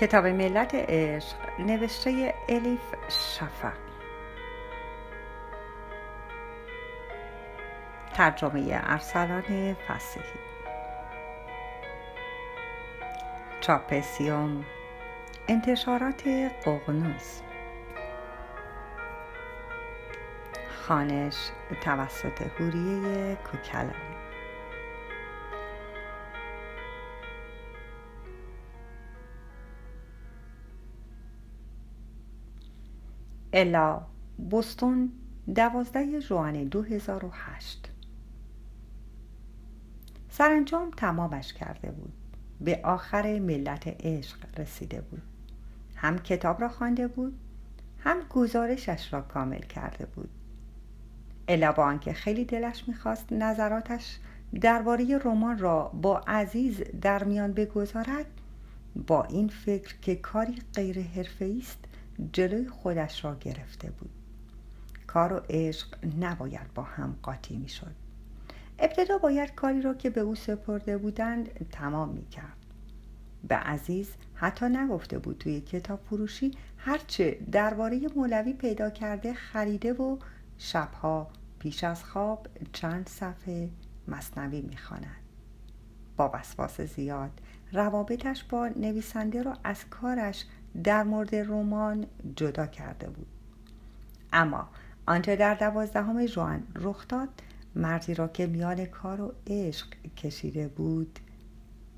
کتاب ملت عشق نوشته الیف شفق. ترجمه ارسلان فسیحی. چاپسیوم انتشارات ققنوس خانش توسط هوریه کوکلانی الا بوستون دوازده جوان 2008 سرانجام تمامش کرده بود. به آخر ملت عشق رسیده بود. هم کتاب را خوانده بود هم گزارشش را کامل کرده بود. الا با آنکه خیلی دلش می‌خواست نظراتش درباره رمان را با عزیز در میان بگذارد با این فکر که کاری غیر حرفه‌ای است جلوی خودش را گرفته بود. کار و عشق نباید با هم قاطی می‌شد. ابتدا باید کاری را که به او سپرده بودند تمام می کرد به عزیز حتی نگفته بود توی کتاب فروشی هرچه درباره مولوی پیدا کرده خریده و شبها پیش از خواب چند صفحه مصنوی می‌خواند. با وسواس زیاد روابطش با نویسنده را از کارش در مورد رمان جدا کرده بود. اما آنچه در دوازدهم ژوئن رخ داد مردی را که میان کار و عشق کشیده بود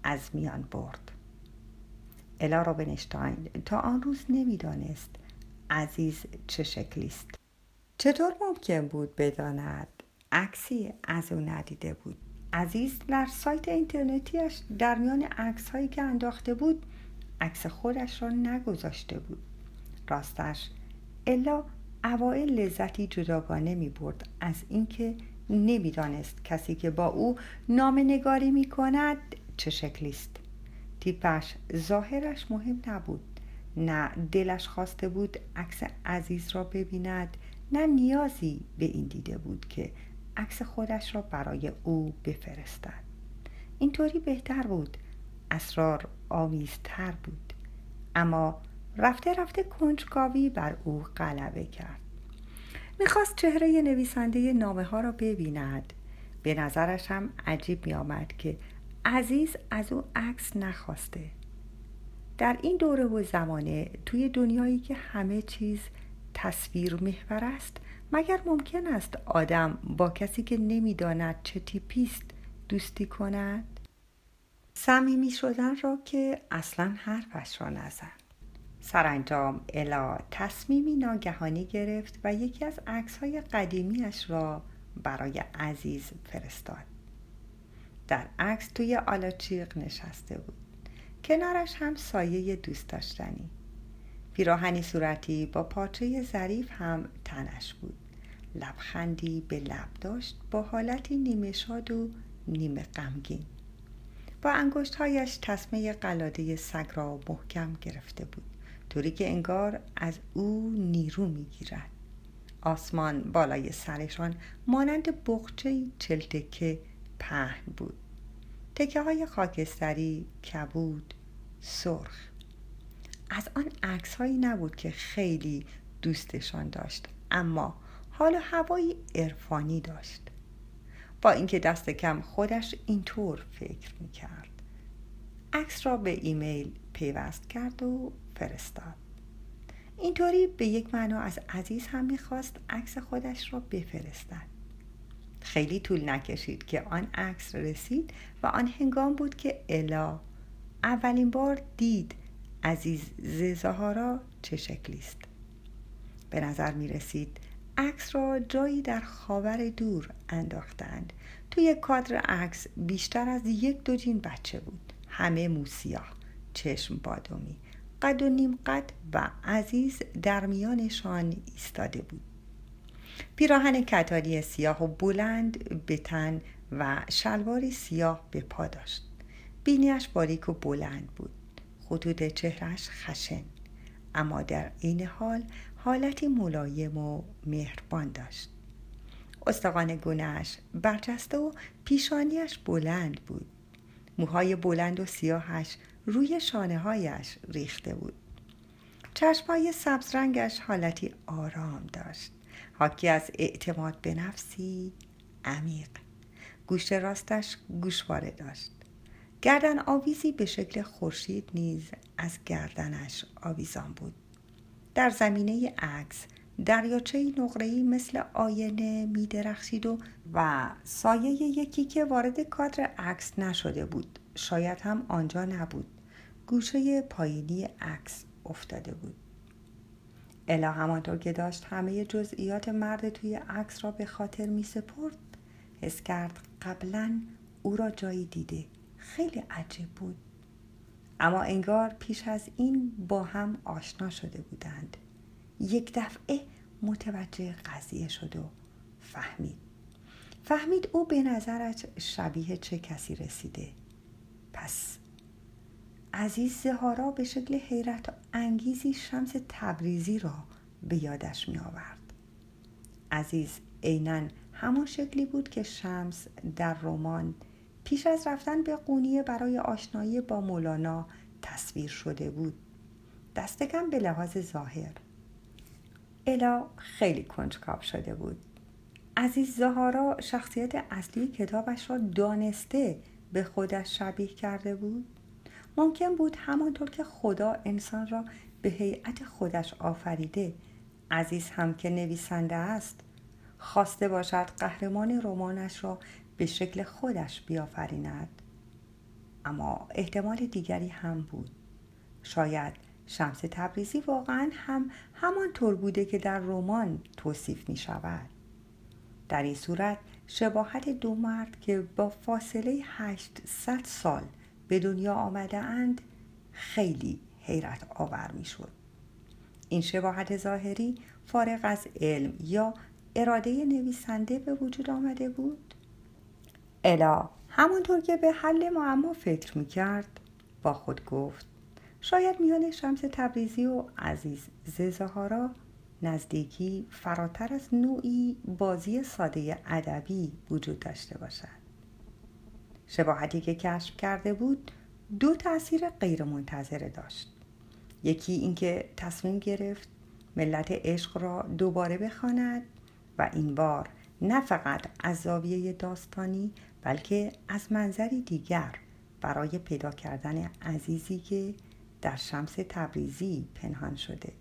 از میان برد. الا روبنشتاین تا آن روز نمی‌دانست عزیز چه شکلی است. چطور ممکن بود بداند؟ عکسی از او ندیده بود. عزیز در سایت اینترنتیش در میان عکس هایی که انداخته بود عکس خودش را نگذاشته بود. راستش الا اوائل لذتی جداگانه می برد از اینکه نمی‌دانست کسی که با او نام نگاری می کند چه شکلی است. تیپش ظاهرش مهم نبود. نه دلش خواسته بود عکس عزیز را ببیند نه نیازی به این دیده بود که عکس خودش را برای او بفرستد. اینطوری بهتر بود اسرار آمیزتر بود. اما رفته رفته کنجکاوی بر او غلبه کرد. می‌خواست چهره نویسنده نامه ها را ببیند. به نظرش هم عجیب می آمد که عزیز از او عکس نخواسته. در این دوره و زمانه توی دنیایی که همه چیز تصویر محور است مگر ممکن است آدم با کسی که نمی‌داند چه تیپیست دوستی کند؟ صمیمی شدن را که اصلا حرفش را نزد سرانجام الا تصمیمی ناگهانی گرفت و یکی از عکس های قدیمیش را برای عزیز فرستاد. در عکس توی آلاچیق نشسته بود. کنارش هم سایه دوست داشتنی. پیراهنی صورتی با پاچه ظریف هم تنش بود. لبخندی به لب داشت با حالتی نیمه شاد و نیمه غمگین. با انگشتهایش تسمه قلاده سگ را محکم گرفته بود. طوری که انگار از او نیرو می‌گیرد. آسمان بالای سرشان مانند بخچه چلتکه پهن بود. تکه های خاکستری کبود سرخ. از آن عکس هایی نبود که خیلی دوستشان داشت اما حال هوایی عرفانی داشت. با اینکه دست کم خودش اینطور فکر می‌کرد. عکس را به ایمیل پیوست کرد و فرستاد. اینطوری به یک معنا از عزیز هم می‌خواست عکس خودش را بفرستد. خیلی طول نکشید که آن عکس رسید و آن هنگام بود که الا اولین بار دید عزیز ززاهارا چه شکلی است. به نظر می رسید عکس را جایی در خاور دور انداختند. توی کادر عکس بیشتر از یک دو جین بچه بود. همه موسیاه چشم بادومی قد و نیم قد و عزیز در میانشان ایستاده بود. پیراهن کتانی سیاه و بلند به تن و شلواری سیاه به پا داشت. بینیش باریک و بلند بود. خطوط چهرش خشن. اما در این حال حالتی ملایم و مهربان داشت. استقان گونهش برجسته و پیشانیش بلند بود. موهای بلند و سیاهش روی شانه هایش ریخته بود. چشمهای سبز رنگش حالتی آرام داشت. حاکی از اعتماد به نفسی عمیق. گوشت راستش گوشواره داشت. گردن آویزی به شکل خورشید نیز از گردنش آویزان بود. در زمینه عکس دریاچه نقره‌ای مثل آینه می درخشید و و سایه یکی که وارد کادر عکس نشده بود. شاید هم آنجا نبود. گوشه پایینی عکس افتاده بود. الا همانطور که داشت همه جزئیات مرد توی عکس را به خاطر می سپرد حس کرد قبلا او را جایی دیده. خیلی عجیب بود. اما انگار پیش از این با هم آشنا شده بودند. یک دفعه متوجه قضیه شد و فهمید. فهمید او به نظرش شبیه چه کسی رسیده. پس عزیز زهارا به شکل حیرت انگیزی شمس تبریزی را به یادش می آورد عزیز عینا همان شکلی بود که شمس در رمان پیش از رفتن به قونیه برای آشنایی با مولانا تصویر شده بود. دستکم به لحاظ ظاهر. الا خیلی کنجکاو شده بود. عزیز زهارا شخصیت اصلی کتابش را دانسته به خودش شبیه کرده بود. ممکن بود همانطور که خدا انسان را به هیئت خودش آفریده عزیز هم که نویسنده است خواسته باشد قهرمان رمانش را به شکل خودش بیافریند. اما احتمال دیگری هم بود. شاید شمس تبریزی واقعا هم همانطور بوده که در رمان توصیف می شود در این صورت شباهت دو مرد که با فاصله 800 سال به دنیا آمده اند خیلی حیرت آور می شد. این شباهت ظاهری فارغ از علم یا اراده نویسنده به وجود آمده بود؟ الا. همانطور که به حل معما فکر می کرد با خود گفت شاید میان شمس تبریزی و عزیز ززهارا نزدیکی فراتر از نوعی بازی ساده ادبی وجود داشته باشد. شباهتی که کشف کرده بود دو تاثیر غیرمنتظره داشت. یکی اینکه تصمیم گرفت ملت عشق را دوباره بخواند و این بار نه فقط از زاویه داستانی بلکه از منظری دیگر برای پیدا کردن عزیزی که در شمس تبریزی پنهان شده.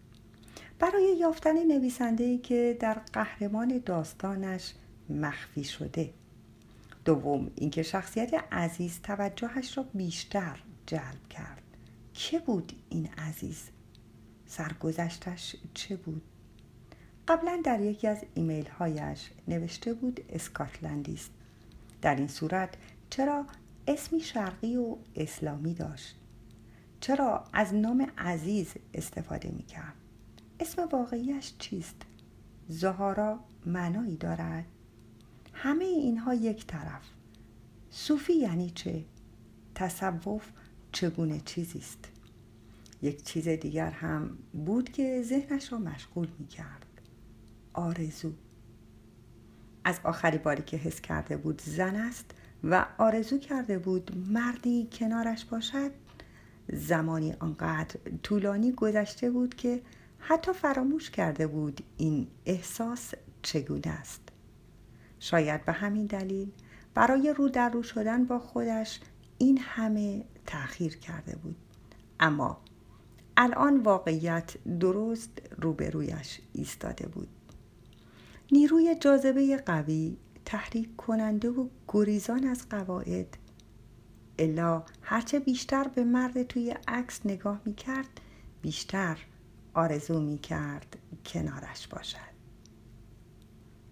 برای یافتن نویسنده که در قهرمان داستانش مخفی شده. دوم اینکه شخصیت عزیز توجهش را بیشتر جلب کرد. که بود این عزیز؟ سرگذشتش چه بود؟ قبلا در یکی از ایمیل هایش نوشته بود اسکاتلندی است در این صورت چرا اسمی شرقی و اسلامی داشت؟ چرا از نام عزیز استفاده می کرد اسم واقعیش چیست؟ زهارا معنایی دارد؟ همه اینها یک طرف. صوفی یعنی چه؟ تصوف چگونه چیزی است یک چیز دیگر هم بود که ذهنش را مشغول می کرد آرزو. از آخری باری که حس کرده بود زن است و آرزو کرده بود مردی کنارش باشد زمانی آنقدر طولانی گذشته بود که حتی فراموش کرده بود این احساس چگونه است. شاید به همین دلیل برای رو در رو شدن با خودش این همه تأخیر کرده بود. اما الان واقعیت درست روبرویش ایستاده بود. نیروی جاذبه قوی تحریک کننده و گریزان از قواعد. الا هرچه بیشتر به مرد توی عکس نگاه می کرد بیشتر آرزو می کرد کنارش باشد.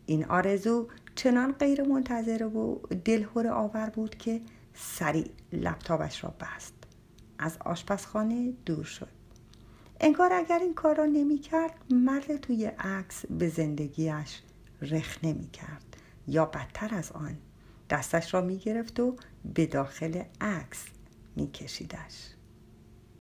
این آرزو چنان غیر منتظره و دلهور آور بود که سریع لپتاپش را بست. از آشپزخانه دور شد. انگار اگر این کار را نمی کرد مرد توی عکس به زندگیش رخ نمی کرد یا بدتر از آن دستش را می گرفت و به داخل عکس می کشیدش.